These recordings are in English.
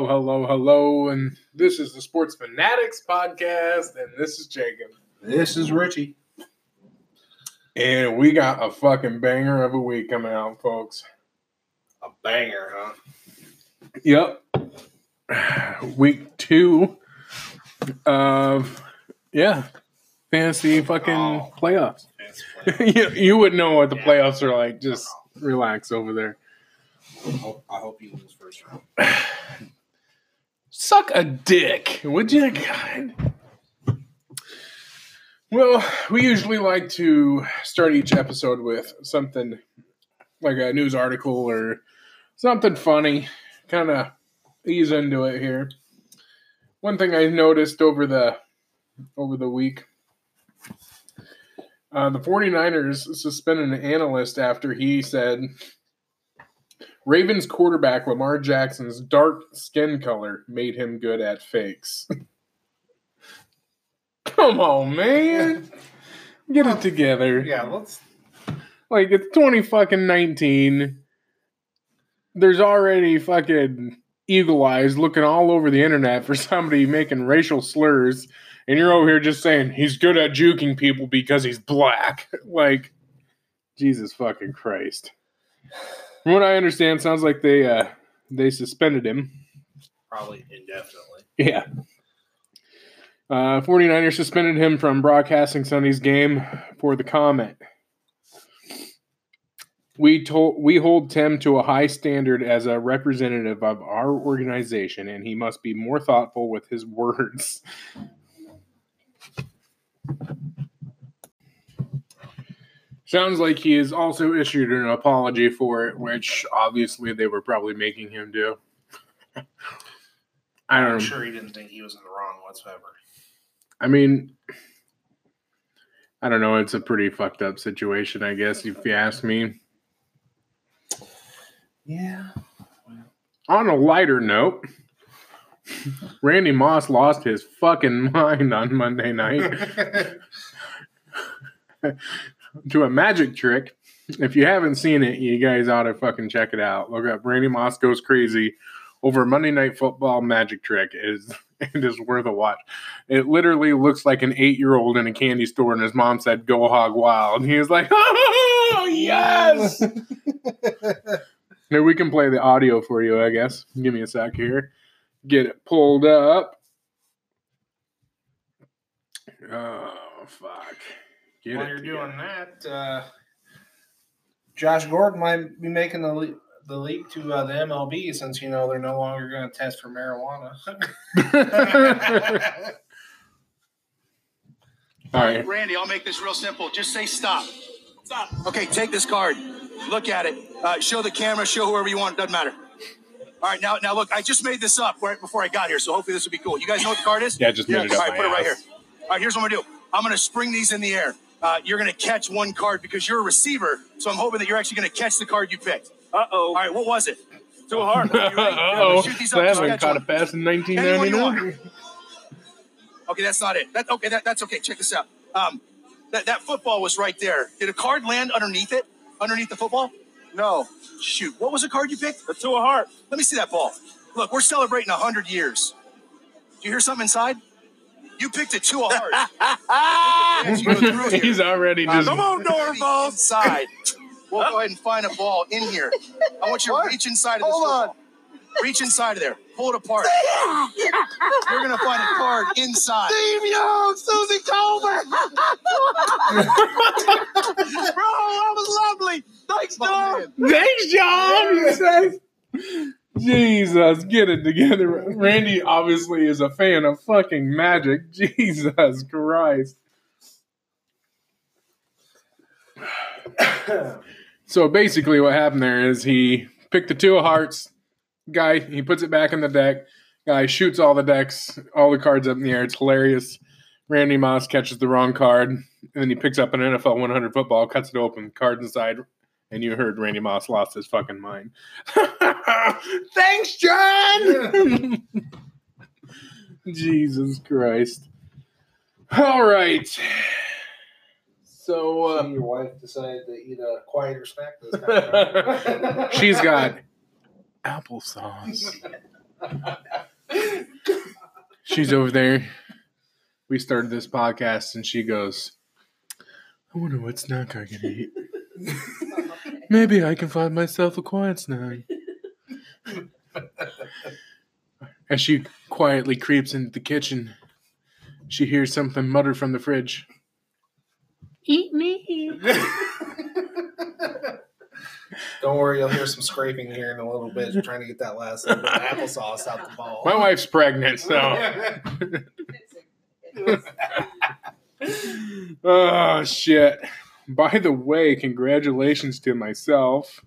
Hello, hello, hello, and this is the Sports Fanatics podcast, and this is Jacob. This is Richie. And we got a fucking banger of a week coming out, folks. A banger, huh? Yep. Week two of, yeah, fantasy fucking Oh. playoffs. Fancy play. you, you would know what the Yeah. playoffs are like. Just relax over there. I hope, I hope you lose first round. Suck a dick, would you? God. Well, we usually like to start each episode with something like a news article or something funny, kind of ease into it here. One thing I noticed over the over the week uh, the 49ers suspended an analyst after he said Ravens quarterback Lamar Jackson's dark skin color made him good at fakes. Come on, man. Get it together. Yeah, let's. Like it's 20 fucking 19. There's already fucking eagle eyes looking all over the internet for somebody making racial slurs, and you're over here just saying he's good at juking people because he's black. Like, Jesus fucking Christ. From what I understand, sounds like they uh they suspended him. Probably indefinitely. Yeah. Uh, 49ers suspended him from broadcasting Sunday's game for the comment. We told we hold Tim to a high standard as a representative of our organization, and he must be more thoughtful with his words. Sounds like he has also issued an apology for it, which obviously they were probably making him do. I don't. I'm sure he didn't think he was in the wrong whatsoever. I mean, I don't know. It's a pretty fucked up situation, I guess, if you ask me. Yeah. On a lighter note, Randy Moss lost his fucking mind on Monday night to a magic trick. If you haven't seen it, you guys ought to fucking check it out. Look up Randy Moss goes crazy over Monday Night Football magic trick. It is it is worth a watch. It literally looks like an eight year old in a candy store, and his mom said, "Go hog wild." And he was like, "Oh yes!" Here we can play the audio for you, I guess. Give me a sec here. Get it pulled up. Oh fuck! Get While it you're together. doing that, uh, Josh Gordon might be making the le- the leap to uh, the MLB since you know they're no longer going to test for marijuana. All right. Randy, I'll make this real simple. Just say stop. Stop. Okay, take this card. Look at it. Uh, show the camera. Show whoever you want. Doesn't matter. All right, now, now look. I just made this up right before I got here, so hopefully this will be cool. You guys know what the card is? Yeah, I just made it up All right, my put it right ass. here. All right, here's what I'm gonna do. I'm gonna spring these in the air. Uh, you're gonna catch one card because you're a receiver, so I'm hoping that you're actually gonna catch the card you picked. Uh oh. All right, what was it? Too hard. oh, Shoot these I haven't caught one. a pass in Anyone you 1999. Okay, that's not it. That, okay, that, that's okay. Check this out. Um, that, that football was right there. Did a card land underneath it? Underneath the football? No. Shoot. What was the card you picked? The two of heart. Let me see that ball. Look, we're celebrating 100 years. Do you hear something inside? You picked a two of heart. As you go through here. He's already just. come on, Norval. Inside. We'll go ahead and find a ball in here. I want you to reach inside of this Hold on. Reach inside of there. Pull it apart. You're gonna find a card inside. Steve Young, Suzy Kolber. Bro, that was lovely. Thanks, John. Thanks, John. Jesus, get it together. Randy obviously is a fan of fucking magic. Jesus Christ. so basically, what happened there is he picked the two of hearts. Guy, he puts it back in the deck. Guy shoots all the decks, all the cards up in the air. It's hilarious. Randy Moss catches the wrong card, and then he picks up an NFL 100 football, cuts it open, card inside, and you heard Randy Moss lost his fucking mind. Thanks, John. Jesus Christ. All right. So uh, your wife decided to eat a quieter snack this time. she's got applesauce. She's over there. We started this podcast and she goes, I wonder what snack I can eat. Maybe I can find myself a quiet snack. As she quietly creeps into the kitchen, she hears something mutter from the fridge. Eat me. Don't worry, you'll hear some scraping here in a little bit, trying to get that last little bit of applesauce out the bowl. My wife's pregnant, so. oh, shit. By the way, congratulations to myself.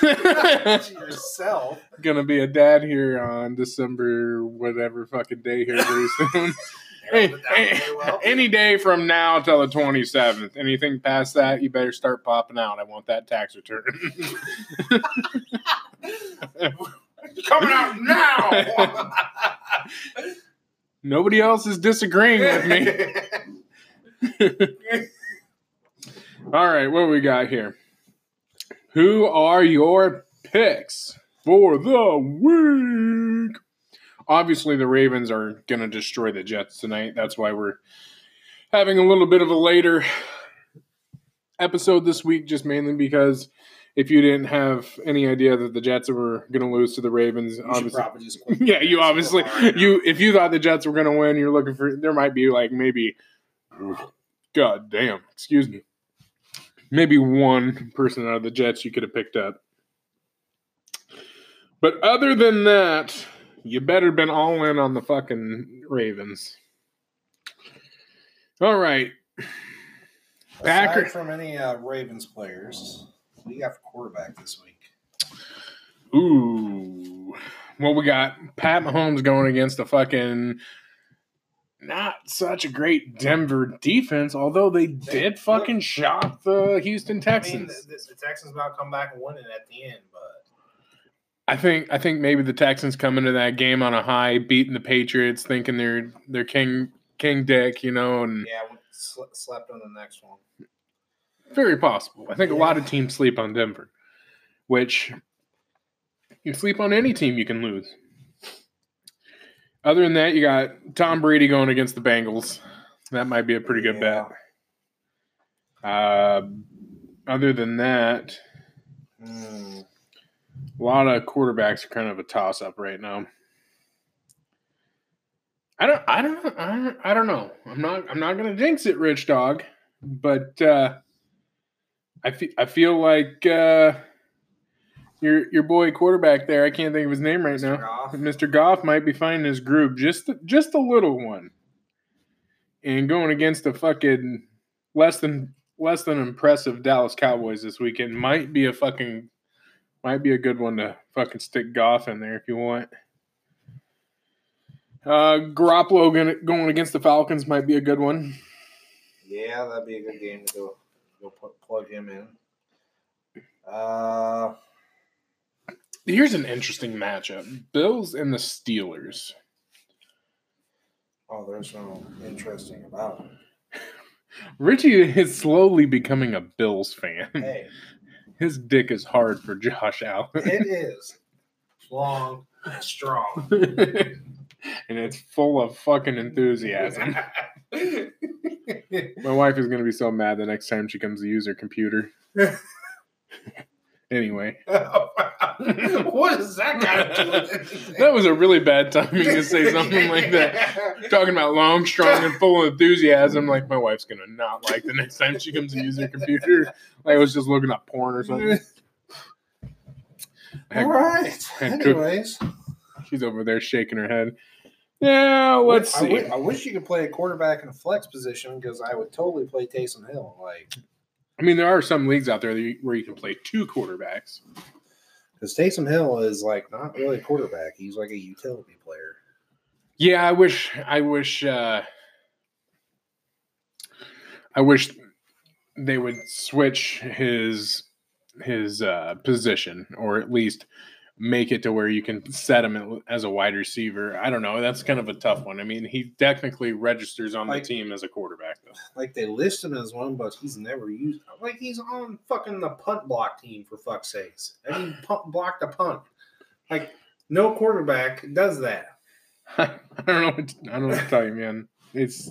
To yourself. Gonna be a dad here on December, whatever fucking day here very soon. Hey, Narrowed it down hey, well. any day from now till the 27th. Anything past that, you better start popping out. I want that tax return. Coming out now. Nobody else is disagreeing with me. All right, what we got here? Who are your picks for the week? Obviously, the Ravens are going to destroy the Jets tonight. That's why we're having a little bit of a later episode this week, just mainly because if you didn't have any idea that the Jets were going to lose to the Ravens, You obviously. Yeah, you obviously you if you thought the Jets were going to win, you're looking for there might be like maybe god damn, excuse me. Maybe one person out of the Jets you could have picked up. But other than that, you better been all in on the fucking Ravens. All right. Packer- Aside from any uh, Ravens players, you got quarterback this week? Ooh. Well, we got Pat Mahomes going against the fucking not such a great Denver defense, although they did fucking shock the Houston I mean, Texans. the, the Texans about come back and win it at the end, but I think I think maybe the Texans come into that game on a high, beating the Patriots, thinking they're they're king King Dick, you know, and yeah, we sl- slept on the next one. very possible. I think a lot of teams sleep on Denver, which you sleep on any team, you can lose. Other than that, you got Tom Brady going against the Bengals. That might be a pretty good Yeah. bet. Uh, other than that, Hmm. a lot of quarterbacks are kind of a toss up right now. I don't, I don't I don't, I don't know. I'm not, I'm not gonna jinx it, Rich Dog, but uh, I feel, I feel like uh, your your boy quarterback there. I can't think of his name right now. Mr. Goff. Mr. Goff might be finding his groove, just just a little one, and going against a fucking less than less than impressive Dallas Cowboys this weekend might be a fucking might be a good one to fucking stick Goff in there if you want. Uh, Garoppolo gonna, going against the Falcons might be a good one. Yeah, that'd be a good game to go go put, plug him in. Uh, Here's an interesting matchup: Bills and the Steelers. oh, there's no interesting about it. Richie is slowly becoming a Bills fan. Hey, His dick is hard for Josh Allen. it is long, strong. and it's full of fucking enthusiasm. My wife is going to be so mad the next time she comes to use her computer. Anyway, what is that got to do with anything? that was a really bad timing to say something like that. Talking about long, strong, and full of enthusiasm, like my wife's to not like the next time she comes to use her computer. Like I was just looking up porn or something. All right. had cook- Anyways, She's over there shaking her head. Yeah, let's I see. I wish you could play a quarterback in a flex position because I would totally play Taysom Hill. Like, I mean, there are some leagues out there that you- where you can play two quarterbacks. because Taysom Hill is like not really a quarterback; he's like a utility player. Yeah, I wish. I wish. uh I wish they would switch his his uh position, or at least make it to where you can set him as a wide receiver. I don't know. That's kind of a tough one. I mean, he technically registers on Like- the team as a quarterback, though. Like they list him as one, but he's never used. Like he's on fucking the punt block team for fuck's sakes, and he punt blocked a punt. Like No quarterback does that. I don't know. What to, I don't know what to tell you, man. It's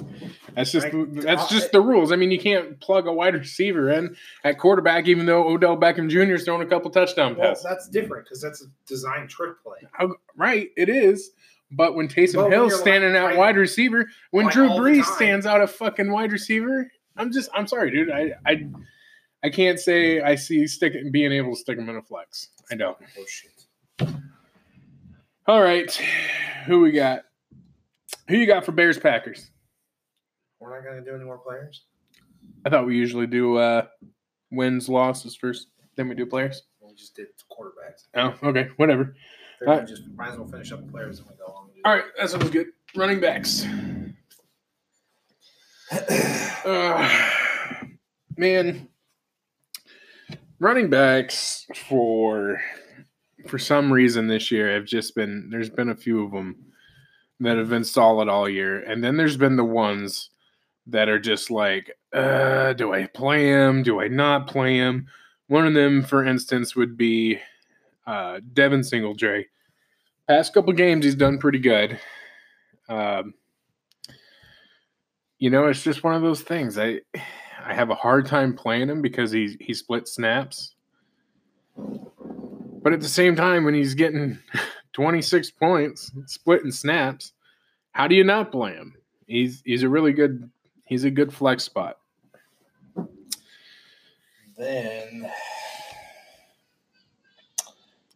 that's just that's uh, just the rules. I mean, you can't plug a wide receiver in at quarterback, even though Odell Beckham Jr. is throwing a couple touchdown Well, passes. that's different because that's a design trick play. Right, it is. But when Taysom when Hill's standing like- out right. wide receiver, when Like Drew Brees stands out a fucking wide receiver, I'm just I'm sorry, dude. I I I can't say I see sticking being able to stick him in a flex. I don't. Oh shit. All right, who we got? Who you got for Bears Packers? We're not gonna do any more players. I thought we usually do uh wins losses first, then we do players. We just did quarterbacks. Oh, okay, whatever. Uh, we just might as well finish up the players and we go on. All right, that sounds good. Running backs. Uh, man, running backs for for some reason this year have just been there's been a few of them that have been solid all year, and then there's been the ones that are just like, uh, do I play him? Do I not play him? One of them, for instance, would be uh, Devin Singletary. Past couple games, he's done pretty good. Um, you know, it's just one of those things. I I have a hard time playing him because he he split snaps. But at the same time, when he's getting 26 points, splitting snaps, how do you not play him? He's he's a really good he's a good flex spot. Then,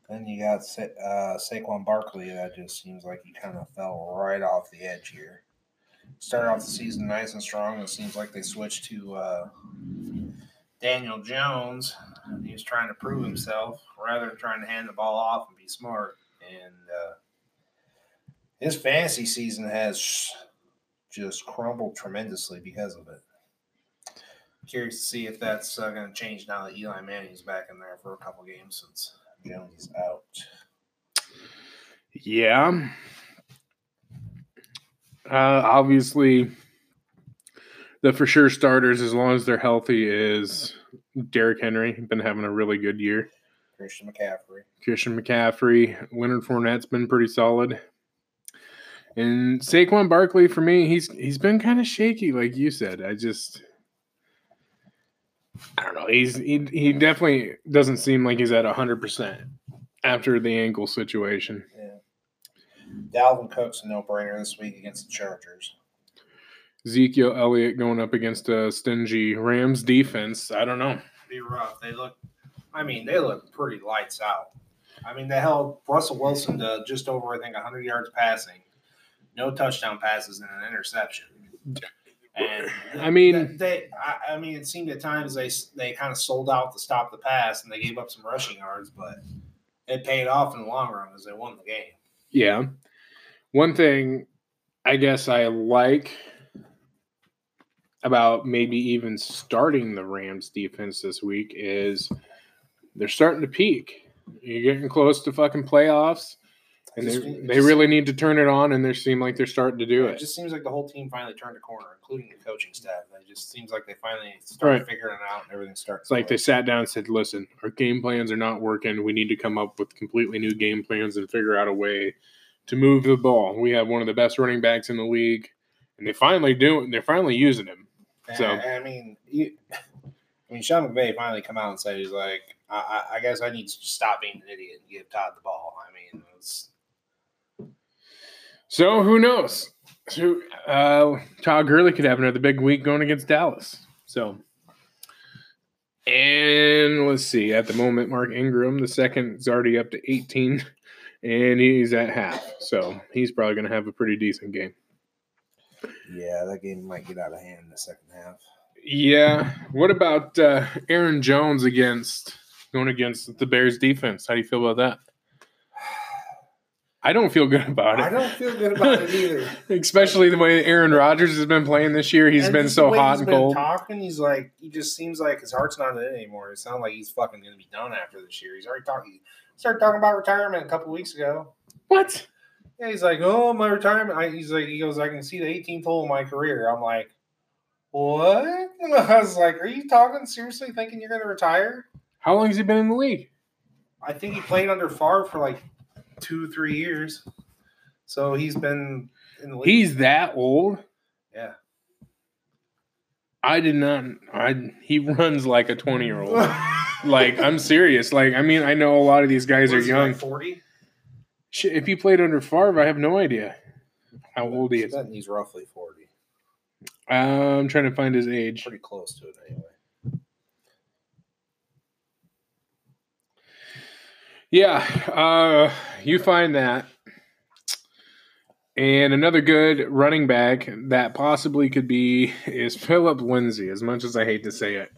then you got Sa- uh, Saquon Barkley. That just seems like he kind of fell right off the edge here. Started off the season nice and strong. It seems like they switched to uh, Daniel Jones. He was trying to prove himself rather than trying to hand the ball off and be smart. And uh, his fantasy season has just crumbled tremendously because of it curious to see if that's uh, going to change now that Eli Manning's back in there for a couple games since Jones is out. Yeah. Uh, obviously, the for sure starters, as long as they're healthy, is Derrick Henry. Been having a really good year. Christian McCaffrey. Christian McCaffrey, Leonard Fournette's been pretty solid. And Saquon Barkley, for me, he's he's been kind of shaky, like you said. I just, I don't know. He's he he definitely doesn't seem like he's at hundred percent after the ankle situation. Dalvin Cook's a no-brainer this week against the Chargers. Ezekiel Elliott going up against a stingy Rams defense. I don't know. Be rough. They look. I mean, they look pretty lights out. I mean, they held Russell Wilson to just over, I think, 100 yards passing, no touchdown passes, and an interception. And I mean- they. I, I mean, it seemed at times they they kind of sold out to stop the pass, and they gave up some rushing yards, but it paid off in the long run as they won the game. Yeah. One thing I guess I like about maybe even starting the Rams defense this week is they're starting to peak. You're getting close to fucking playoffs. And they, they just- really need to turn it on, and they seem like they're starting to do It it. just seems like the whole team finally turned a corner, including the coaching staff. It just seems like they finally started Right. figuring it out, and everything starts. It's like they sat down and said, "Listen, our game plans are not working. We need to come up with completely new game plans and figure out a way to move the ball. We have one of the best running backs in the league, and they finally do. They're finally using him. So- I mean, you, I mean, Sean McVay finally come out and said he's like, I, I, I guess I need to stop being an idiot and give Todd the ball. I mean, it's So who knows? So uh, Todd Gurley could have another big week going against Dallas. So, and let's see. At the moment, Mark Ingram, the second, is already up to 18, and he's at half. So he's probably going to have a pretty decent game. yeah, that game might get out of hand in the second half. Yeah. What about uh, Aaron Jones against going against the Bears defense? How do you feel about that? I don't feel good about it. I don't feel good about it either. Especially the way Aaron Rodgers has been playing this year. He's And been so hot and been cold. Talking, he's like, he just seems like his heart's not in it anymore. It sounds like he's fucking going to be done after this year. He's already talking. He started talking about retirement a couple weeks ago. What? Yeah, he's like, oh, my retirement. I, he's like, he goes, I can see the 18th hole in my career. I'm like, what? And I was like, are you talking seriously, thinking you're going to retire? How long has he been in the league? I think he played under Favre for like two, three years. So he's been in the league. He's that old. yeah. I did not. I he runs like a twenty year old. like I'm serious. Like I mean, I know a lot of these guys are young. Forty. Shit, if he played under Favre, I have no idea how old he is. He's roughly forty. I'm trying to find his age. Pretty close to it anyway. Yeah, uh, you find that. And another good running back that possibly could be is Philip Lindsay, as much as I hate to say it.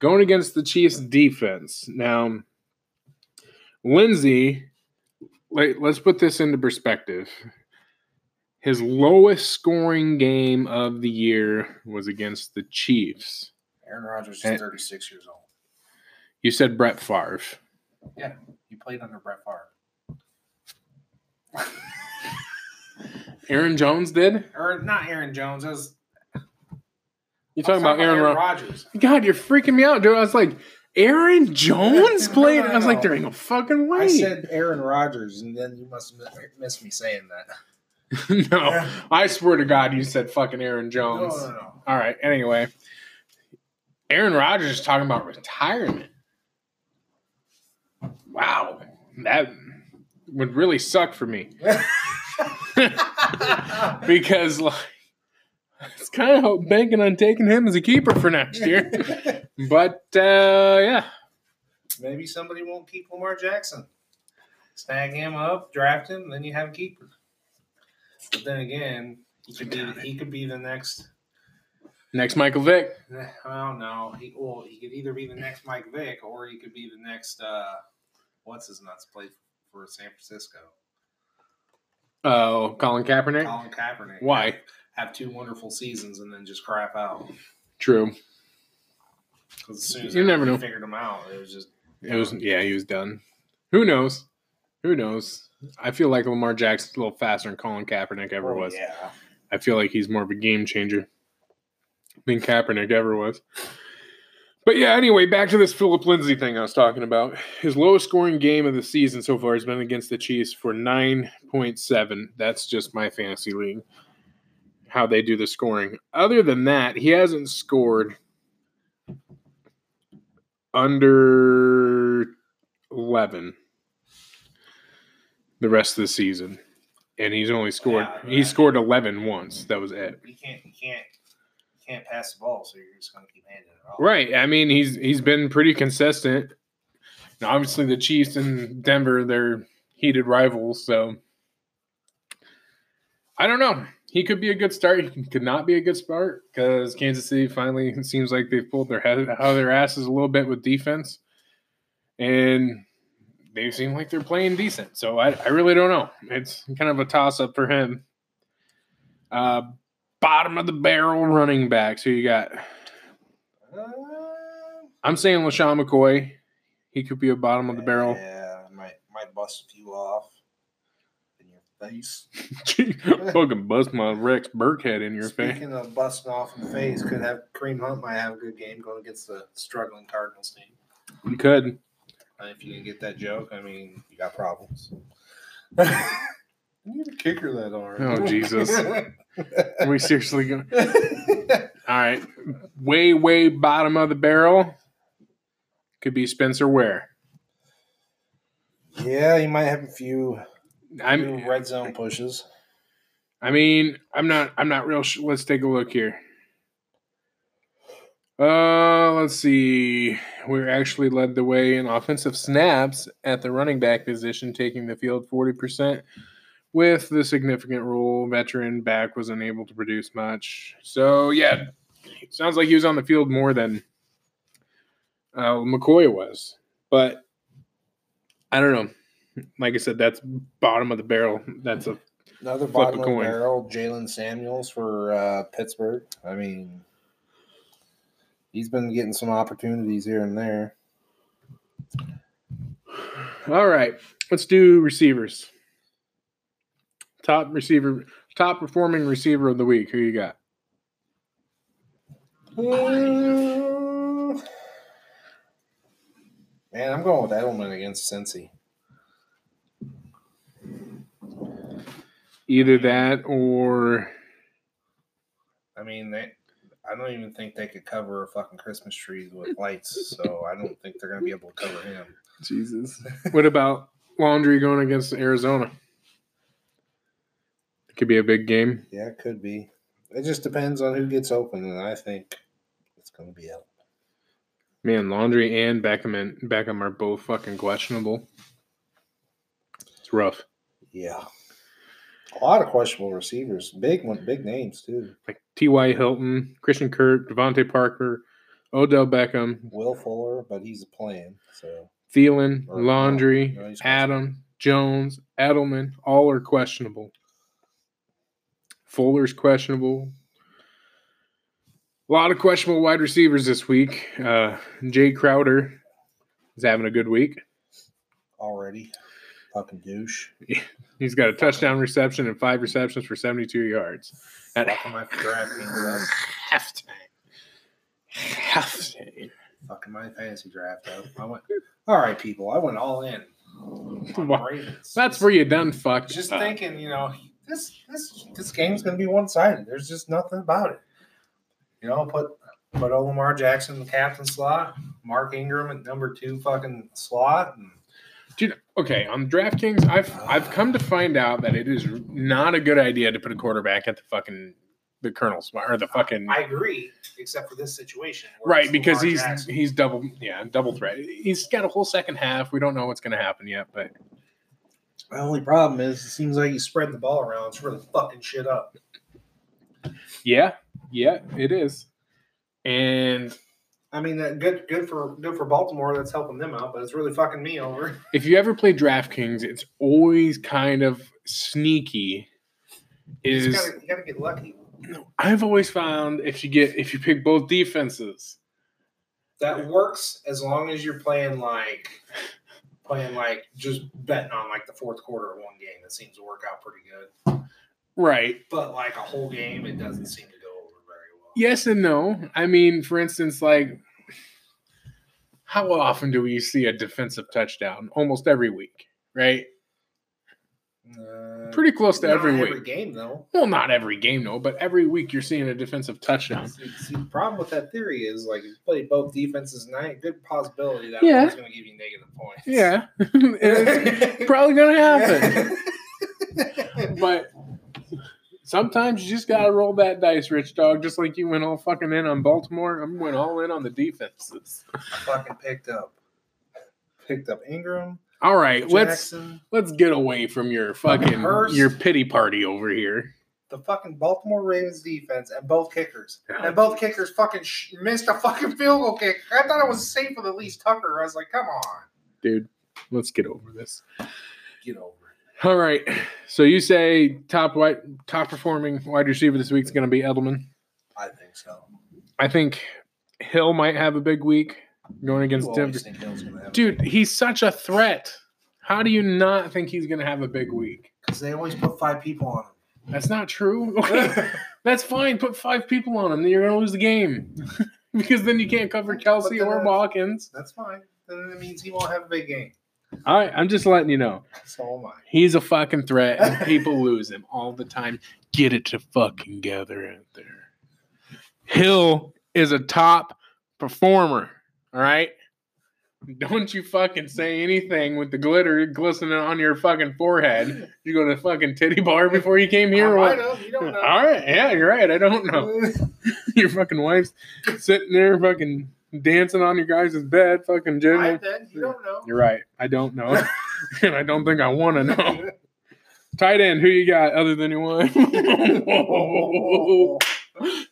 Going against the Chiefs defense. Now, Lindsay, let, let's put this into perspective. His lowest scoring game of the year was against the Chiefs. Aaron Rodgers is Eh. 36 years old. You said Brett Favre. Yeah, he played under Brett Favre. Aaron Jones did? Or not Aaron Jones. It was, You talking about Aaron, Rodgers? Rodgers? God, you're freaking me out, dude. I was like, Aaron Jones played. no, I was like, there ain't no fucking way. I said Aaron Rodgers, and then you must have missed me saying that. no, I swear to God, you said fucking Aaron No, Jones. no, no. All right. Anyway, Aaron Rodgers is talking about retirement. Wow, that would really suck for me because like, it's kind of banking on taking him as a keeper for next year. but uh, yeah, Maybe somebody won't keep Lamar Jackson. Snag him up, draft him, then you have a keeper. But then again, he could be he could be the next. next Michael Vick. Well, no, he well he could either be the next Mike Vick or he could be the next. uh What's his nuts play for San Francisco? Oh, Colin Kaepernick. Colin Kaepernick. Why? have two wonderful seasons and then just crap out? True. Because as soon as You never know. figured him out, it was just It was yeah, he was done. Who knows? Who knows? I feel like Lamar Jackson's a little faster than Colin Kaepernick ever oh, was. Yeah. I feel like he's more of a game changer than Kaepernick ever was. But yeah, anyway, back to this Philip Lindsay thing I was talking about. His lowest scoring game of the season so far has been against the Chiefs for 9.7. That's just my fantasy league, how they do the scoring. Other than that, he hasn't scored under 11 the rest of the season. And he's only scored, Yeah, he scored 11 once. That was it. You can't you can't can't pass the ball, so you're just gonna keep handing it off. Right. I mean, he's he's been pretty consistent. Now, obviously, the Chiefs and Denver, they're heated rivals, so I don't know. He could be a good start. He could not be a good start because Kansas City finally seems like they've pulled their head out of their asses a little bit with defense, and they seem like they're playing decent. So I, I really don't know. It's kind of a toss up for him. Uh, bottom of the barrel running backs. Who you got? Uh, I'm saying LeSean McCoy. He could be a bottom of the barrel. Yeah, might might bust a few off in your face. Fucking bust my Rex Burkhead in your face. Speaking of busting off in the face, could have Kareem Hunt might have a good game going against the struggling Cardinals team. You could. If you can get that joke, I mean, you got problems. you need a kicker that arm. Oh, Jesus. Are we seriously going? All right. Way, way bottom of the barrel. Could be Spencer Ware. yeah, you might have a few, I'm. few red zone pushes. I mean, I'm not. I'm not real. Sh- let's take a look here. Uh, let's see. We're actually led the way in offensive snaps at the running back position, taking the field 40%. With the significant role, veteran back was unable to produce much. So, yeah, it sounds like he was on the field more than uh, McCoy was. But I don't know. Like I said, that's bottom of the barrel. That's a Another bottom a of the barrel, Jaylen Samuels for uh, Pittsburgh. I mean, he's been getting some opportunities here and there. All right, let's do receivers. Top receiver, top performing receiver of the week. Who you got? Uh, Man, I'm going with Edelman against Cincy. Either that or I mean, they. I don't even think they could cover a fucking Christmas tree with lights, so I don't think they're gonna be able to cover him. Jesus. What about Landry going against Arizona? It could be a big game. Yeah, it could be. It just depends on who gets open, and I think it's gonna be out. Man, Landry and Beckham and Beckham are both fucking questionable. It's rough. Yeah. A lot of questionable receivers. Big one, big names too. Like T.Y. Hilton, Christian Kirk, DeVante Parker, Odell Beckham, Will Fuller, but he's a playing, so Thielen, Or no, Landry, no, Adam, Jones, Edelman, all are questionable. Fuller's questionable. A lot of questionable wide receivers this week. Uh, Jay Crowder is having a good week. already fucking douche. He's got a touchdown reception and five receptions for 72 yards. At Fucking my DraftKings up. halftime. Halftime. Fucking my fantasy draft up. I went. All right, people. I went all in. on the Wow. Ravens. That's where you done fucked. just up. thinking, you know, this this this game's gonna be one sided. There's just nothing about it. You know, put put old Lamar Jackson in the captain slot, Mark Ingram at number two fucking slot, and Dude, okay, on DraftKings, I've I've come to find out that it is not a good idea to put a quarterback at the fucking the colonel spot or the fucking I agree, except for this situation. right because he's Jackson. he's double yeah double threat. He's got a whole second half. We don't know what's going to happen yet, but My only problem is it seems like he's spreading the ball around. It's really fucking shit up. yeah, yeah, it is. And I mean, that good good for good for Baltimore. That's helping them out, but it's really fucking me over. if you ever play DraftKings, it's always kind of sneaky. You Is gotta, you gotta get lucky. I've always found if you get if you pick both defenses, That works as long as you're playing like playing like just betting on like the fourth quarter of one game. That seems to work out pretty good. right? But like a whole game, it doesn't seem to go over very well. Yes and no. I mean, for instance, like how often do we see a defensive touchdown? Almost every week, right? Uh, Pretty close to every every week. game though. Well, not every game, no, but every week you're seeing a defensive touchdown. See, see, the problem with that theory is like if you play both defenses tonight, good possibility that Yeah. one's going to give you negative points. Yeah, it's probably gonna happen. But sometimes you just gotta roll that dice, rich dog. Just like you went all fucking in on Baltimore, I'm went all in on the defenses. fucking picked up, picked up Ingram. All right, let's let's get away from your fucking Hurst. your pity party over here. the fucking Baltimore Ravens defense, and both kickers. And both kickers fucking sh- missed a fucking field goal kick. I thought it was safe with at least Tucker. I was like, come on, dude. Let's get over this. get over it. All right. So you say top wide, top performing wide receiver this week is going to be Edelman. I think so. I think Hill might have a big week going against You Denver. always think Hill's gonna have a- Dude, he's such a threat. How do you not think he's going to have a big week? because they always put five people on him. That's not true. That's fine. Put five people on him, then you're going to lose the game because then you can't cover Kelce or that's- Watkins. That's fine. Then it means he won't have a big game. All right, I'm just letting you know. So am I. He's a fucking threat, and people lose him all the time. Get it to fucking gather out there. Hill is a top performer. All right. Don't you fucking say anything with the glitter glistening on your fucking forehead. You go to fucking titty bar before you came here. I have. You don't know. All right, yeah, you're right. I don't know. Your fucking wife's sitting there, fucking dancing on your guys' bed, fucking bet you don't know. You're right. I don't know, and I don't think I want to know. Tight end, who you got other than your wife?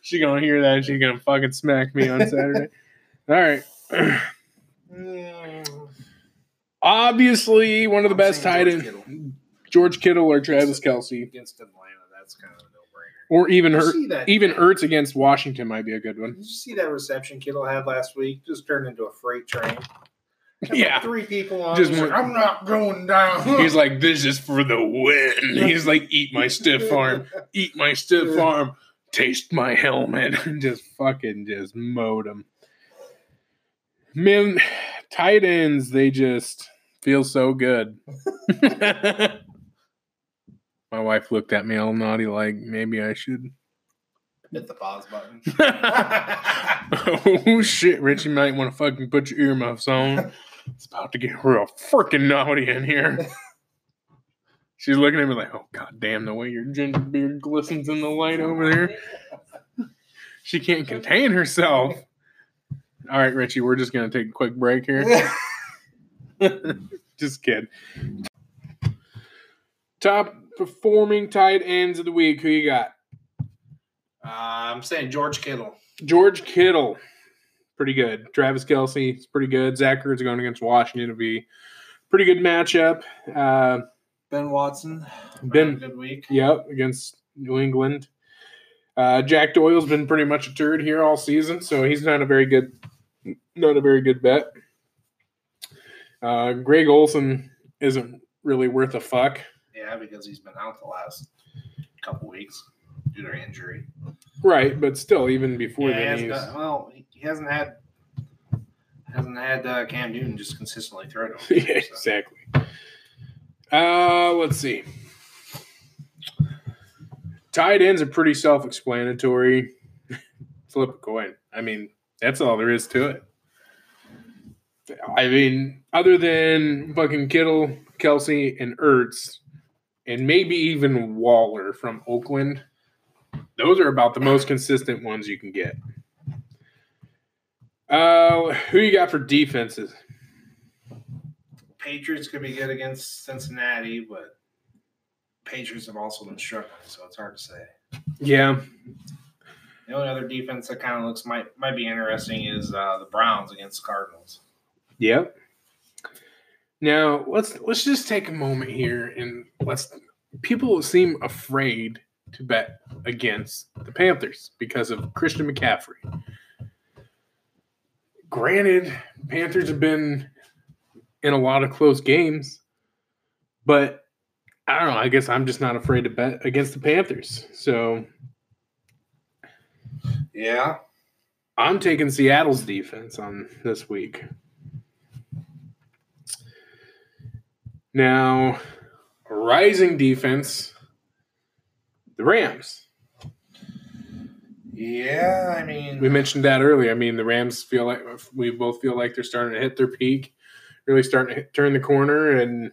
she gonna hear that. She's gonna fucking smack me on Saturday. All right. Mm, Obviously, one of the I'm best tight George ends, Kittle. George Kittle or Travis Kelce, against Atlanta. That's kind of a no-brainer. or even Did you Hurt, that? even Ertz against Washington might be a good one. Did you see that reception Kittle had last week? Just turned into a freight train. Had Yeah. like three people on. Just Just went- I'm not going down. He's like, this is for the win. He's like, eat my stiff arm, eat my stiff arm, taste my helmet, and just fucking just mowed him. Man, tight ends, they just feel so good. My wife looked at me all naughty, like maybe I should. Hit the pause button. oh shit, Richie might want to fucking put your earmuffs on. It's about to get real freaking naughty in here. She's looking at me like, oh god damn, the way your ginger beard glistens in the light over there. She can't contain herself. All right, Richie, we're just gonna take a quick break here. just kidding. Top performing tight ends of the week. Who you got? Uh, I'm saying George Kittle. George Kittle, pretty good. Travis Kelce, it's pretty good. Zach Ertz going against Washington to be pretty good matchup. Uh, Ben Watson. Ben- a good week. yep, against New England. Uh, Jack Doyle's been pretty much a turd here all season, so he's not a very good, not a very good bet. Uh, Greg Olsen isn't really worth a fuck. Yeah, because he's been out the last couple weeks due to injury. Right, but still, even before Yeah, he he's well, he hasn't had hasn't had uh, Cam Newton just consistently throw to him. yeah, so. exactly. Uh, let's see. Tight ends are pretty self-explanatory. Flip a coin. I mean, that's all there is to it. I mean, other than fucking Kittle, Kelce, and Ertz, and maybe even Waller from Oakland, those are about the most consistent ones you can get. Uh, who you got for defenses? Patriots could be good against Cincinnati, but Patriots have also been struggling, so it's hard to say. Yeah, The only other defense that kind of looks might might be interesting is uh, the Browns against the Cardinals. Yep. Now let's let's just take a moment here and let's people seem afraid to bet against the Panthers because of Christian McCaffrey. Granted, Panthers have been in a lot of close games, but I don't know. I guess I'm just not afraid to bet against the Panthers. So Yeah, I'm taking Seattle's defense on this week. Now, rising defense, the Rams. yeah. I mean, We mentioned that earlier. I mean, the Rams feel like we both feel like they're starting to hit their peak, really starting to hit, turn the corner, and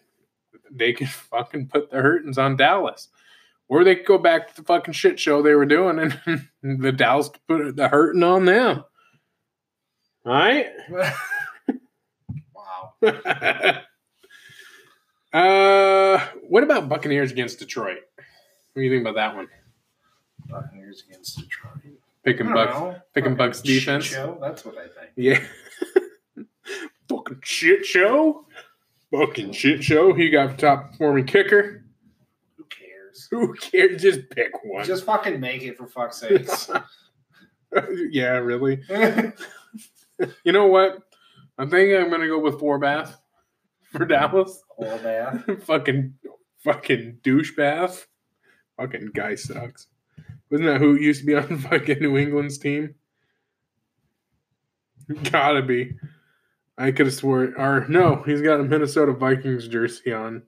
they can fucking put the hurtings on Dallas. Or they could go back to the fucking shit show they were doing, and the Dallas could put the hurting on them. All right. wow. Uh, what about Buccaneers against Detroit? What do you think about that one? Buccaneers against Detroit. Picking Bucks, know. picking Bucks defense. Show. That's what I think. Yeah. Fucking shit show. Fucking shit show. Who got top performing kicker? Who cares? Who cares? Just pick one. Just fucking make it for fuck's sakes. yeah, really. You know what? I think I'm gonna go with Forbath for Dallas. Whole bath. fucking fucking douchebag. Fucking guy sucks. Wasn't that who used to be on fucking New England's team? Gotta be. I could have swore. Or no, he's got a Minnesota Vikings jersey on.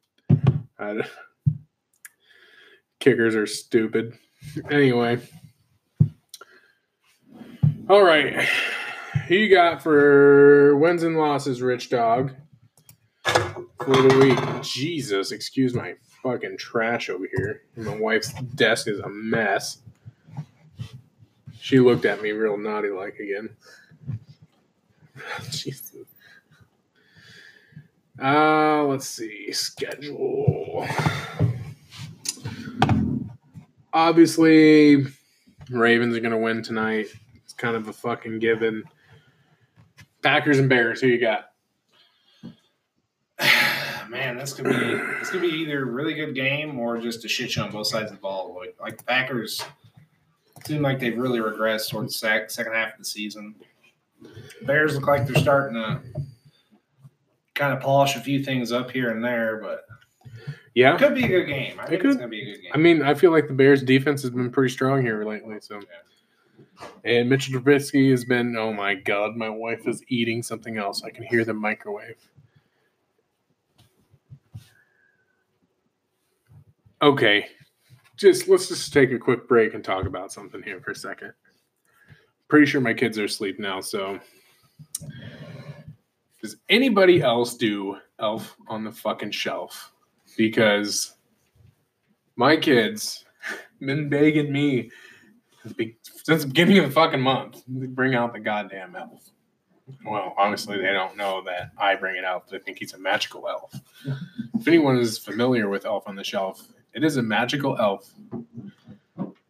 Kickers are stupid. Anyway. All right. Who you got for wins and losses, Rich Dog? For the week. Jesus, excuse my fucking trash over here. My wife's desk is a mess. She looked at me real naughty like again. Jesus. Uh, let's see. Schedule. Obviously, Ravens are going to win tonight. It's kind of a fucking given. Packers and Bears, who you got? Man, this could be this could be either a really good game or just a shit show on both sides of the ball. Like, like the Packers seem like they've really regressed towards the sec- second half of the season. Bears look like they're starting to kind of polish a few things up here and there, but Yeah. it could be a good game. I think could. it's gonna be a good game. I mean, I feel like the Bears' defense has been pretty strong here lately. So, and Mitchell Trubisky has been. Oh my God, my wife is eating something else. I can hear the microwave. Okay, just let's just take a quick break and talk about something here for a second. Pretty sure my kids are asleep now, so does anybody else do Elf on the fucking shelf? Because my kids been begging me since the beginning of the fucking month to bring out the goddamn elf. Well, honestly, they don't know that I bring it out. They think he's a magical elf. if anyone is familiar with Elf on the Shelf, it is a magical elf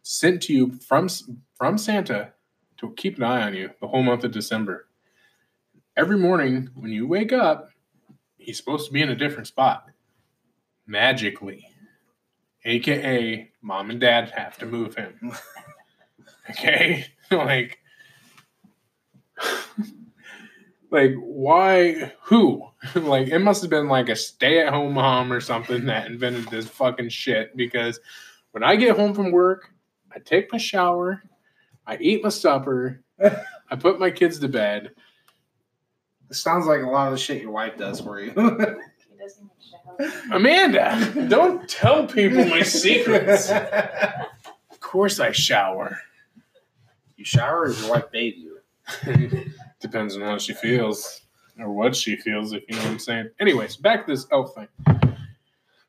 sent to you from from Santa to keep an eye on you the whole month of December. Every morning when you wake up, he's supposed to be in a different spot magically, aka mom and dad have to move him. okay, like like why who like it must have been like a stay-at-home mom or something that invented this fucking shit because when i get home from work i take my shower i eat my supper i put my kids to bed It sounds like a lot of the shit your wife does for you. He doesn't shower. amanda don't tell people my secrets of course i shower you shower or your wife bathe you? Depends on how she feels or what she feels, if you know what I'm saying. Anyways, back to this elf thing.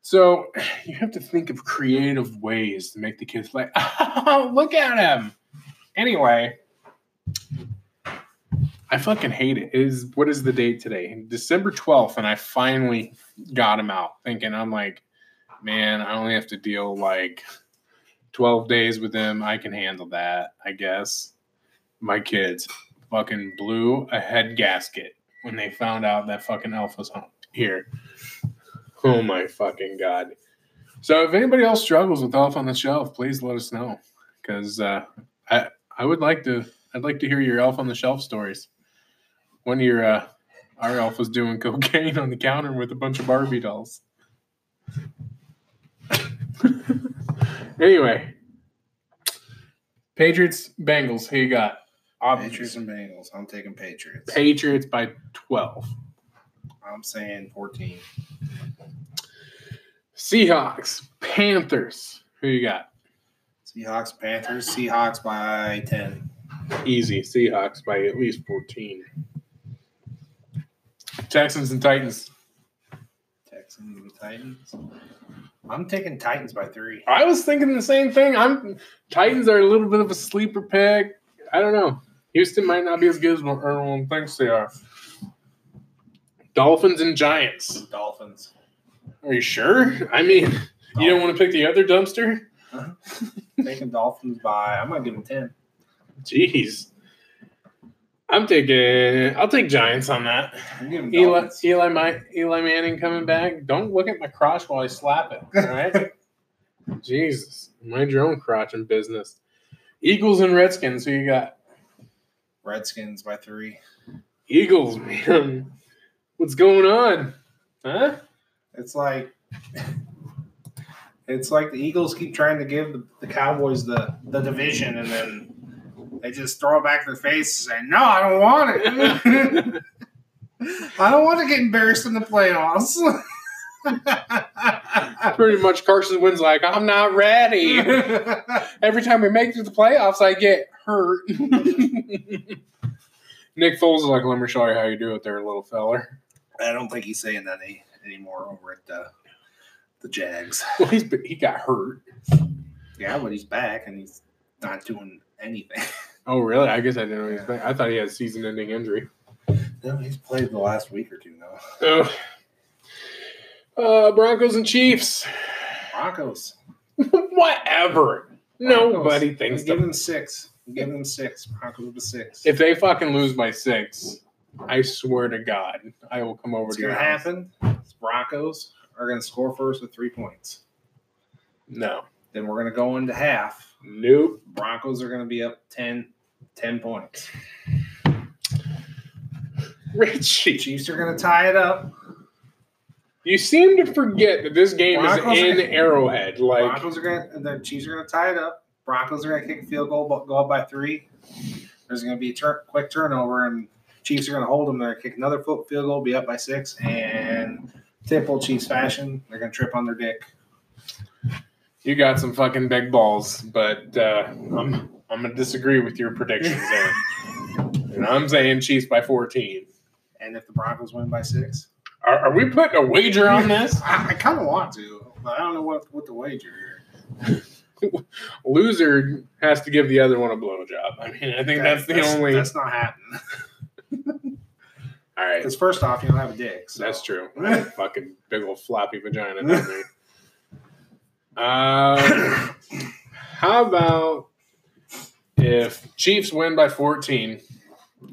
So you have to think of creative ways to make the kids like, oh, look at him. Anyway, I fucking hate it. it. Is what is the date today? December 12th, and I finally got him out. Thinking I'm like, man, I only have to deal like 12 days with him. I can handle that, I guess. My kids fucking blew a head gasket when they found out that fucking elf was home here. Oh my fucking god. So if anybody else struggles with elf on the shelf, please let us know. Cause uh I I would like to I'd like to hear your elf on the shelf stories. Of your uh our elf was doing cocaine on the counter with a bunch of Barbie dolls. anyway. Patriots, Bengals, who you got? Patriots and Bengals. I'm taking Patriots. Patriots by 12. I'm saying 14. Seahawks, Panthers. Who you got? Seahawks, Panthers. Seahawks by 10. Easy. Seahawks by at least 14. Texans and Titans. Texans and Titans. I'm taking Titans by three. I was thinking the same thing. I'm Titans are a little bit of a sleeper pick. I don't know. Houston might not be as good as everyone thinks they are. Dolphins and Giants. Dolphins. Are you sure? I mean, you don't want to pick the other dumpster? Uh-huh. taking Dolphins by, I'm going to give them 10. Jeez. I'm taking. I'll take Giants on that. Eli, Eli, my, Eli Manning coming back. Don't look at my crotch while I slap it. All right. Jesus, mind your own crotch and business. Eagles and Redskins. Who you got? Redskins by three. Eagles, man. What's going on? Huh? It's like it's like the Eagles keep trying to give the, the Cowboys the, the division and then they just throw it back in their face and say, No, I don't want it. I don't want to get embarrassed in the playoffs. Pretty much, Carson Wentz like, I'm not ready. Every time we make it to the playoffs, I get hurt. Nick Foles is like, let me show you how you do it there, little feller. I don't think he's saying that any, anymore over at the the Jags. Well, he's he got hurt. Yeah, but he's back and he's not doing anything. Oh, really? I guess I didn't know he was back. I thought he had a season-ending injury. No, he's played the last week or two now. Oh. Uh, Broncos and Chiefs. Broncos. Whatever. Nobody thinks give them six. Give them six. Broncos with six. If they fucking lose by six, I swear to God, I will come over What's to your house. happen? Broncos are going to score first with three points. No. Then we're going to go into half. Nope. Broncos are going to be up 10, 10 points. Richie, Chiefs are going to tie it up. You seem to forget that this game Broncos is in Arrowhead. Like, Broncos are going to, the Chiefs are going to tie it up. Broncos are going to kick a field goal, but go up by three. There's going to be a tur- quick turnover, and Chiefs are going to hold them. They're going to kick another foot field goal, be up by six, and typical Chiefs fashion, they're going to trip on their dick. You got some fucking big balls, but uh, I'm I'm gonna disagree with your predictions there. and I'm saying Chiefs by 14. And if the Broncos win by six, Are, are we putting a wager on this? I, I kind of want to, but I don't know what what the wager here. Loser has to give the other one a blowjob. I mean, I think that's the only. That's not happening. all right, Because first off, you don't have a dick. So. that's true. fucking big old floppy vagina down. Um, how about if Chiefs win by 14?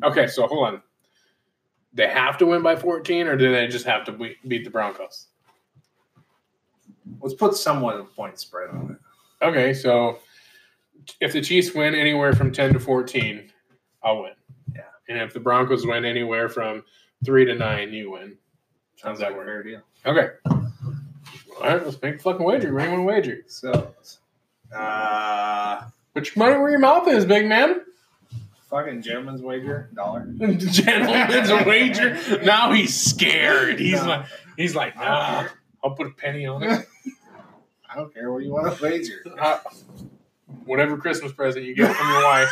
Okay, so hold on. They have to win by 14, or do they just have to be- beat the Broncos? Let's put somewhat of a point spread on it. Okay, so if the Chiefs win anywhere from 10 to 14, I'll win. Yeah. And if the Broncos win anywhere from 3 to 9, you win. That like a work? fair deal. Okay. All right, let's make a fucking wager. Do you want to wager? So, uh, Put your money where your mouth is, big man. Fucking gentleman's wager, dollar. Gentleman's wager. Now he's scared. He's No. like, he's like, nah. I'll put a penny on it. I don't care what you want to wager. Uh, whatever Christmas present you get from your wife.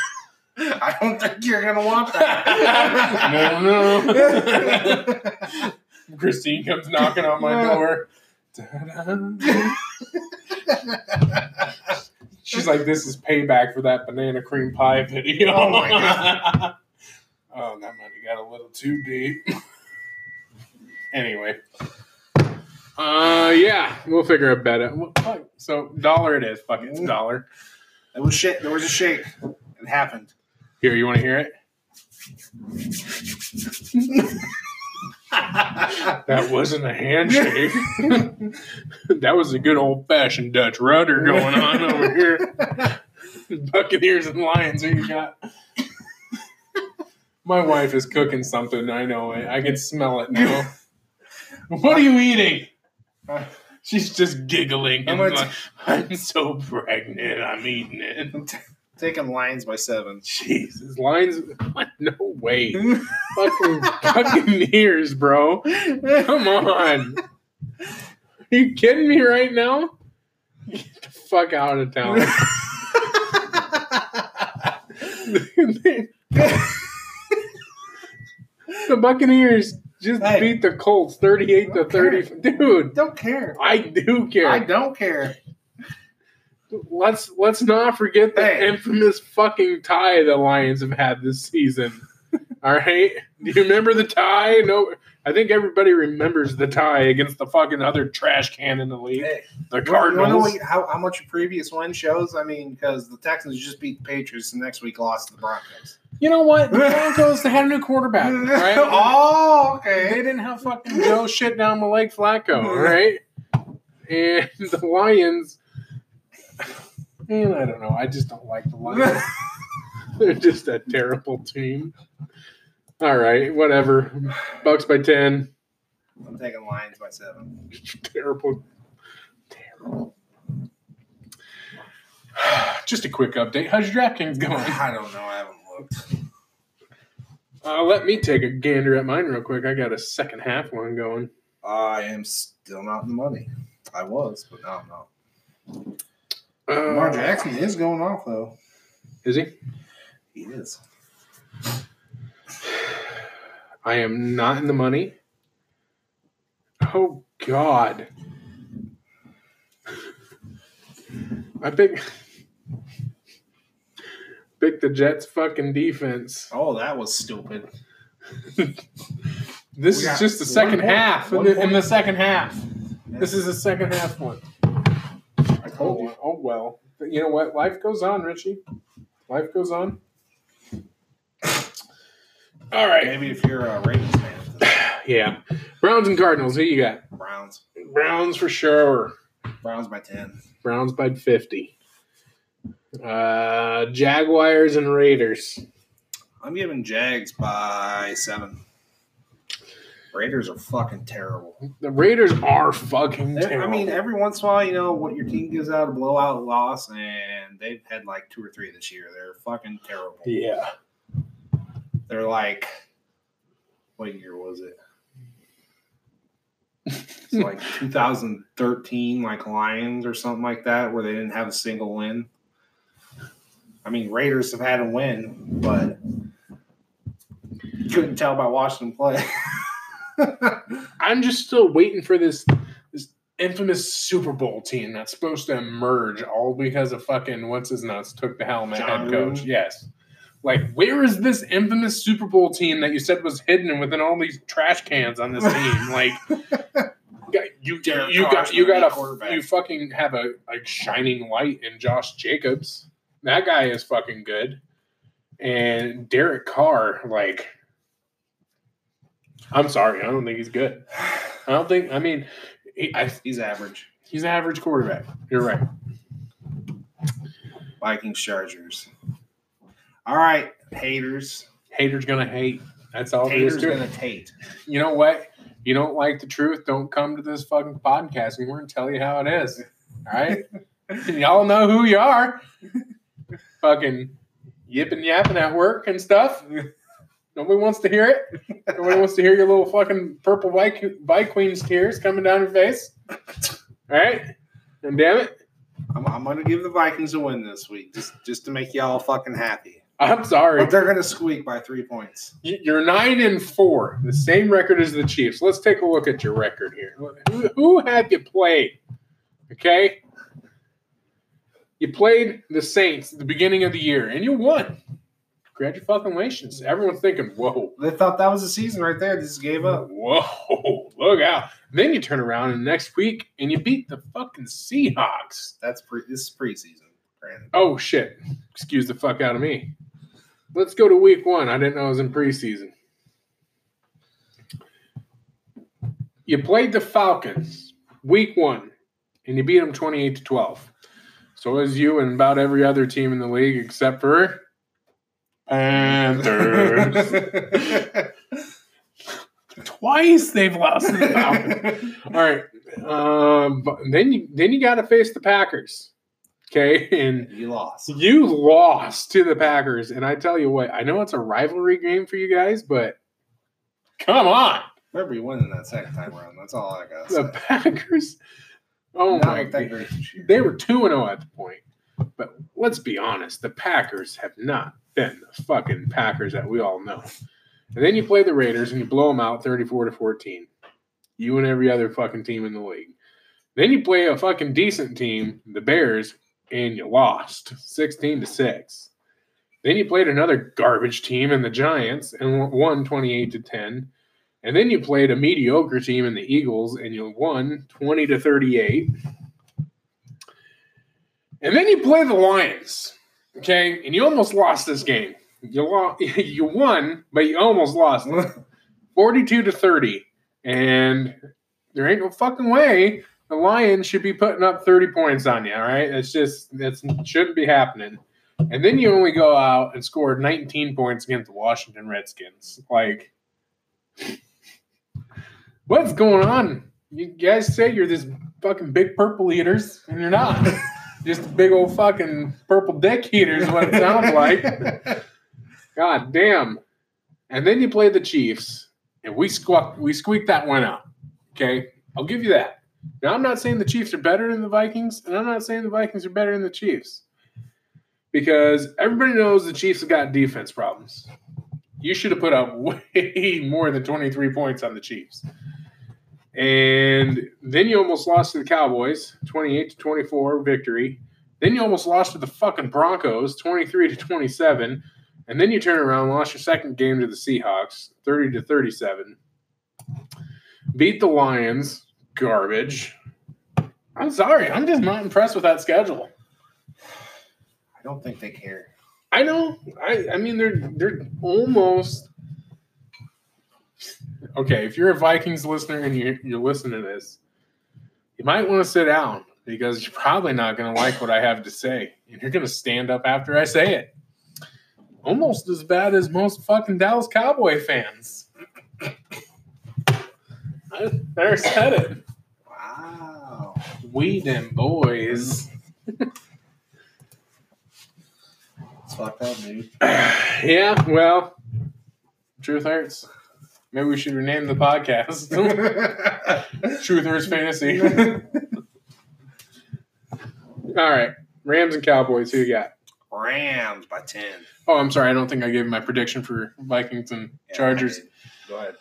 I don't think you're gonna want that. no, no. Christine comes knocking on my door. She's like, "This is payback for that banana cream pie video." Oh my God. oh, that money got a little too deep. anyway, uh, yeah, we'll figure a bet out. Well, fuck. So dollar it is. Fuck it, it's dollar. It was shit. There was a shake. It happened. Here, you want to hear it? That wasn't a handshake. that was a good old fashioned Dutch rudder going on over here. Buccaneers and Lions, who you got? My wife is cooking something. I know it. I can smell it now. What are you eating? She's just giggling. I'm And like, I'm so pregnant. I'm eating it. Taking Lions by seven. Jesus, Lions. What? No way. Fucking Buccaneers, bro. Come on. Are you kidding me right now? Get the fuck out of town. the Buccaneers just Hey. beat the Colts 38 to 30. Dude, don't care. I do care. I don't care. Let's let's not forget the Hey. infamous fucking tie the Lions have had this season. All right, do you remember the tie? No, I think everybody remembers the tie against the fucking other trash can in the league, Hey, the You wanna know Cardinals. how, how much your previous win shows? I mean, because the Texans just beat the Patriots and next week lost to the Broncos. You know what? The Broncos they had a new quarterback, right? oh, okay. They didn't have fucking Joe shit down the leg Flacco, right? And the Lions, man, I don't know. I just don't like the Lions. They're just a terrible team. All right, whatever. Bucs by ten. I'm taking Lions by seven. Terrible. Terrible. Just a quick update. How's your DraftKings going? I don't know. I haven't looked. Uh, let me take a gander at mine real quick. I got a second half one going. I am still not in the money. I was, but now I'm not. Uh, Lamar Jackson is going off though. Is he? He is. I am not in the money. Oh God. I pick pick the Jets fucking defense. Oh, that was stupid. This We is just the second half. In the, in the second half. This is the second half one. I told you. Oh well. But you know what? Life goes on, Richie. Life goes on. All right. Maybe if you're a Ravens fan, Yeah. Browns and Cardinals. Who you got? Browns. Browns for sure. Browns by ten. Browns by 50. Uh, Jaguars and Raiders. I'm giving Jags by seven. Raiders are fucking terrible. The Raiders are fucking They're- terrible. I mean, every once in a while, you know, what your team gives out a blowout loss, and they've had like two or three this year. They're fucking terrible. yeah. They're like, what year was it? It's like 2013, like Lions or something like that, where they didn't have a single win. I mean, Raiders have had a win, but you couldn't tell by watching them play. I'm just still waiting for this this infamous Super Bowl team that's supposed to emerge all because of fucking what's his nuts took the helm at head coach. Yes. Like, where is this infamous Super Bowl team that you said was hidden within all these trash cans on this team? Like, you Derek you got you got a you fucking have a, a shining light in Josh Jacobs. That guy is fucking good. And Derek Carr, like, I'm sorry, I don't think he's good. I don't think. I mean, he, I, He's average. he's an average quarterback. You're right. Vikings Chargers. All right, haters. Haters gonna hate. That's all there is Haters to gonna hate. You know what? You don't like the truth? Don't come to this fucking podcast. We're gonna tell you how it is. All right. Y'all know who you are. fucking yipping yapping at work and stuff. Nobody wants to hear it. Nobody wants to hear your little fucking purple bike bike queen's tears coming down your face. All right. And damn it. I'm, I'm gonna give the Vikings a win this week, just just to make y'all fucking happy. I'm sorry. But they're gonna squeak by three points. You're nine and four, the same record as the Chiefs. Let's take a look at your record here. Who, who have you played? Okay, you played the Saints at the beginning of the year, and you won. Congratulations! Everyone's thinking, "Whoa, They thought that was the season right there. They just gave up. whoa, look out!" Then you turn around and next week and you beat the fucking Seahawks. That's pre. This is preseason. Oh shit! Excuse the fuck out of me. Let's go to week one. I didn't know it was in preseason. You played the Falcons week one, and you beat them twenty-eight to twelve. So is you and about every other team in the league except for Panthers. Twice they've lost the Falcons. All right. Um, but then you then you got to face the Packers. Okay, and you lost. you lost to the Packers, and I tell you what, I know it's a rivalry game for you guys, but come on, Remember, you won in that second time around. That's all I got. the Packers. Oh Not my that god, great this year. they were two and zero at the point. But let's be honest, the Packers have not been the fucking Packers that we all know. And then you play the Raiders and you blow them out thirty-four to fourteen. You and every other fucking team in the league. Then you play a fucking decent team, the Bears, and you lost 16 to 6. Then you played another garbage team in the Giants and won 28 to 10. And then you played a mediocre team in the Eagles and you won 20 to 38. And then you play the Lions, okay? And you almost lost this game. You lost, you won, but you almost lost. 42 to 30. And there ain't no fucking way the Lions should be putting up 30 points on you, all right? It's just that shouldn't be happening. And then you only go out and score 19 points against the Washington Redskins. Like what's going on? You guys say you're this fucking big purple eaters, and you're not. Just big old fucking purple dick eaters, is what it sounds like. God damn. And then you play the Chiefs, and we squawk, we squeaked that one out. Okay, I'll give you that. Now I'm not saying the Chiefs are better than the Vikings, and I'm not saying the Vikings are better than the Chiefs, because everybody knows the Chiefs have got defense problems. You should have put up way more than 23 points on the Chiefs. And then you almost lost to the Cowboys, 28 to 24 victory. Then you almost lost to the fucking Broncos, 23 to 27. And then you turn around and lost your second game to the Seahawks, 30 to 37. Beat the Lions, garbage. I'm sorry, I'm just not impressed with that schedule. I don't think they care. I know. I I mean they're they're almost okay. If you're a Vikings listener and you're you're listening to this, you might want to sit down because you're probably not going to like what I have to say, and you're going to stand up after I say it. Almost as bad as most fucking Dallas Cowboy fans. I there said it. Wow. We them boys. It's fucked up, dude. yeah, well, truth hurts. Maybe we should rename the podcast Truthers Fantasy. All right. Rams and Cowboys. Who you got? Rams by ten. Oh, I'm sorry. I don't think I gave my prediction for Vikings and Yeah, Chargers. Go ahead.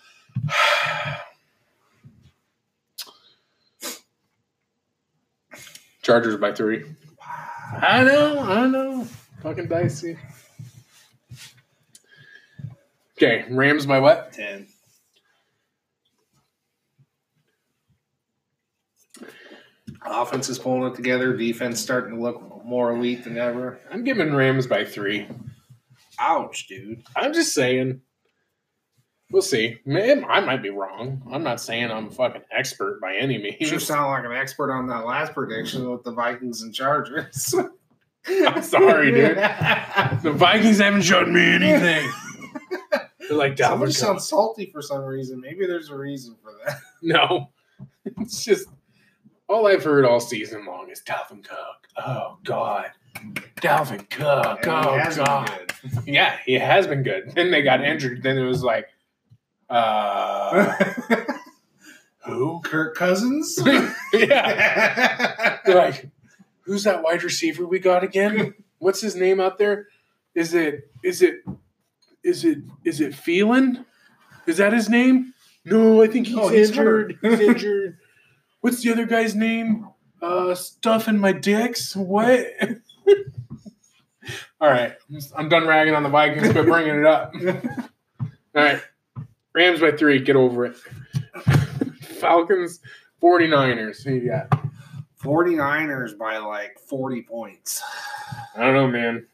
Chargers by three. I know, I know. Fucking dicey. Okay, Rams by what? Ten. Offense is pulling it together. Defense starting to look more elite than ever. I'm giving Rams by three. Ouch, dude. I'm just saying. We'll see. Man, I might be wrong. I'm not saying I'm a fucking expert by any means. You sound like an expert on that last prediction with the Vikings and Chargers. I'm sorry, dude. The Vikings haven't shown me anything. They're like Dalvin sounds salty for some reason. Maybe there's a reason for that. No, it's just all I've heard all season long is Dalvin Cook. Oh God, Dalvin Cook. And Oh God. Yeah, he has been good. Then they got injured. Then it was like, uh, who? Kirk Cousins? yeah, They're like, who's that wide receiver we got again? What's his name out there? Is it? Is it? Is it? Is it Thielen? Is that his name? No, I think he's, he's injured. hurt. he's injured. What's the other guy's name? Uh, stuff in my dicks. What? All right, I'm done ragging on the Vikings, but bringing it up. All right, Rams by three. Get over it. Falcons, 49ers. Who you got? 49ers by like 40 points. I don't know, man.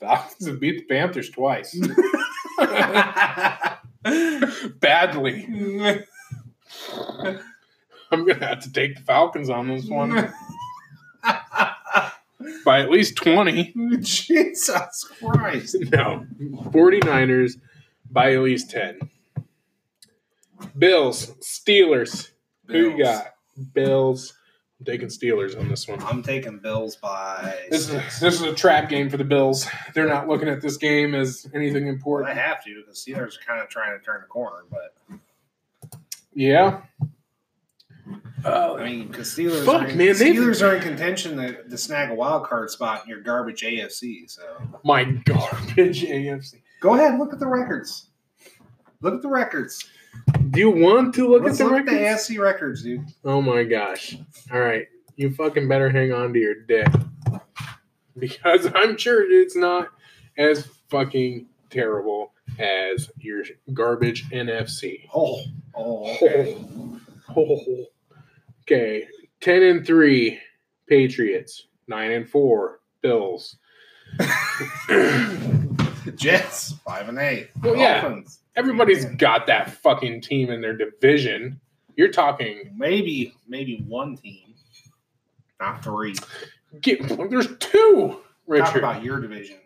Falcons have beat the Panthers twice. Badly. I'm gonna have to take the Falcons on this one by at least 20. Jesus Christ. No. 49ers by at least 10. Bills, Steelers. Who you Bills. got? Bills. I'm taking Steelers on this one. I'm taking Bills by. This is, six. this is a trap game for the Bills. They're not looking at this game as anything important. they have to because Steelers are kind of trying to turn the corner, but Yeah. I Uh, mean, because Steelers, Fuck, are in, man, Steelers are in contention to, to snag a wild card spot in your garbage AFC. So my garbage AFC. go ahead, look at the records. Look at the records. Do you want to look Let's at the look records? at the AFC records, dude. Oh my gosh. All right. You fucking better hang on to your dick. Because I'm sure it's not as fucking terrible as your garbage NFC. Oh, oh, okay. Oh. Okay. 10 and 3 Patriots. 9 and 4 Bills. Jets five and eight. Well, yeah. Dolphins, Everybody's Man. got that fucking team in their division. You're talking maybe maybe one team, not three. get, there's two, Talk Richard. about your division.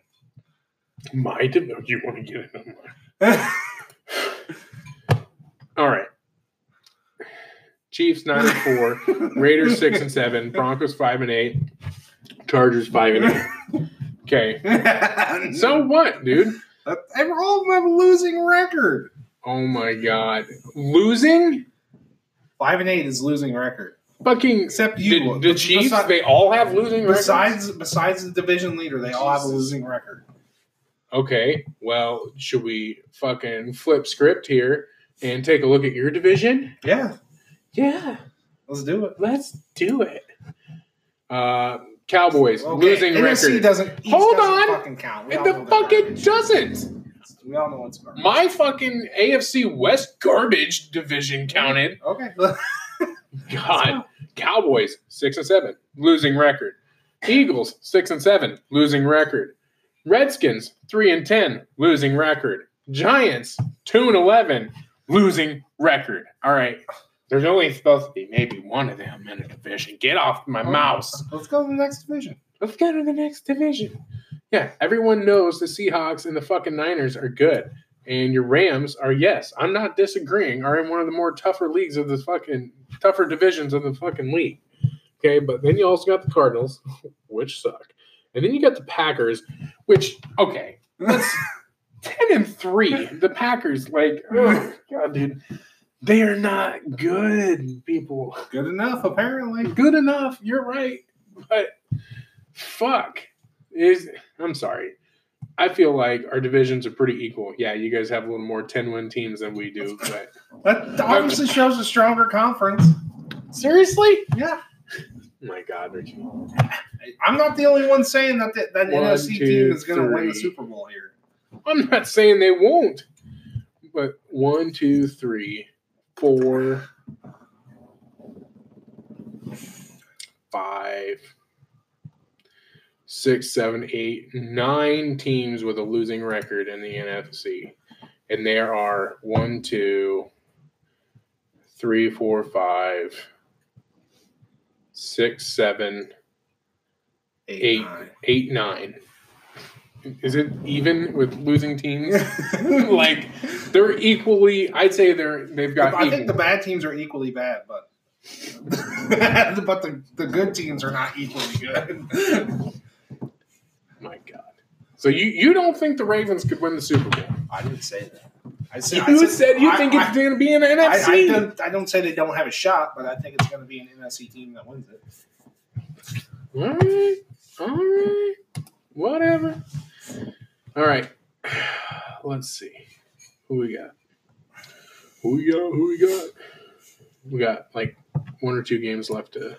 My division. Oh, you want to get it on my All right. Chiefs nine and four, Raiders six and seven, Broncos five and eight, Chargers five and eight. Okay, so what, dude? Every- all of them have a losing record. Oh my god, losing? Five and eight is losing record. Fucking Except you. did, the Chiefs? Besi- they all have losing records. besides besides the division leader, they all have a losing record. Okay, well, should we fucking flip script here and take a look at your division? Yeah, Yeah, let's do it. let's do it. Uh, Cowboys Okay, losing NFC record. doesn't. East Hold doesn't on. Fucking count. We all know the they're fuck it doesn't. We all know it's garbage. My fucking AFC West garbage division counted. Okay. God, Cowboys six and seven, losing record. Eagles six and seven, losing record. Redskins three and ten, losing record. Giants two and eleven, losing record. All right, there's only supposed to be maybe one of them in a division. Get off my oh, mouse. Let's go to the next division. Let's go to the next division. Yeah, everyone knows the Seahawks and the fucking Niners are good. And your Rams are, yes, I'm not disagreeing, are in one of the more tougher leagues of the fucking tougher divisions of the fucking league. Okay, but then you also got the Cardinals, which suck. And then you got the Packers, which, okay, let's 10 and three. The Packers, like, oh god, dude, they are not good people. Good enough, apparently. Good enough. You're right, but fuck is. I'm sorry. I feel like our divisions are pretty equal. Yeah, you guys have a little more 10 win teams than we do, but That obviously shows a stronger conference. seriously? Yeah. Oh my God, Richie. I'm not the only one saying that the, that One, NFC two, team is going to win the. Super Bowl here. I'm not saying they won't, but one, two, three, four, five, six, seven, eight, nine teams with a losing record in the NFC. And there are one, two, three, four, five, six, seven, eight, eight, nine. eight, nine. Is it even with losing teams? like they're equally. I'd say they're they've got. I think the bad teams are equally bad, but but the, the good teams are not equally good. My God. So you you don't think the Ravens could win the Super Bowl? I didn't say that. I said, You said, you I- think I- it's going to be an I, I, NFC. don't, I don't say they don't have a shot, but I think it's going to be an NFC team that wins it. all right, all right, whatever. All right, let's see who we got. Who we got? Who we got? We got like one or two games left to.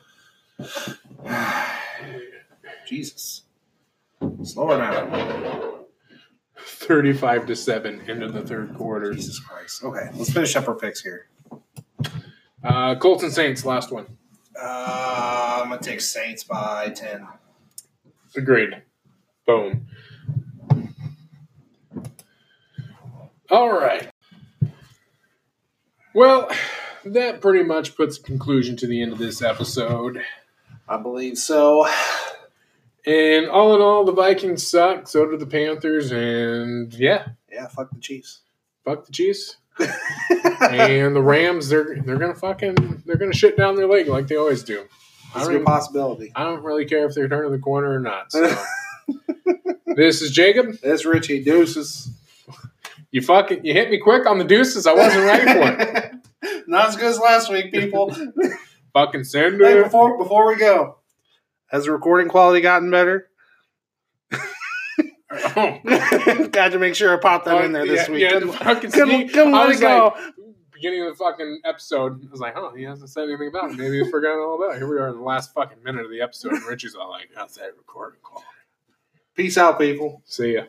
Jesus. Slow it down. 35 to 7 into the third quarter. Jesus Christ. Okay, let's finish up our picks here. Uh, Colts and Saints, last one. Uh, I'm going to take Saints by 10. Agreed. Boom. All right. Well, that pretty much puts a conclusion to the end of this episode. I believe so. And all in all, the Vikings suck. So do the Panthers. And yeah, Yeah, fuck the Chiefs. fuck the Chiefs. and the Rams, they're they're gonna fucking they're gonna shit down their leg like they always do. It's a good possibility. I don't really care if they're turning the corner or not. So. this is Jacob. It's Richie Deuces. You fucking you hit me quick on the deuces. I wasn't ready for it. Not as good as last week, people. fucking send hey, before before we go, has the recording quality gotten better? Oh, Got to make sure I pop that in there this yeah, week. Yeah, fucking couldn't- let it go. like, beginning of the fucking episode, I was like, oh, he hasn't said anything about it. Maybe he forgot all about it. Here we are in the last fucking minute of the episode, and Richie's all like, how's that recording quality? Peace out, people. See ya.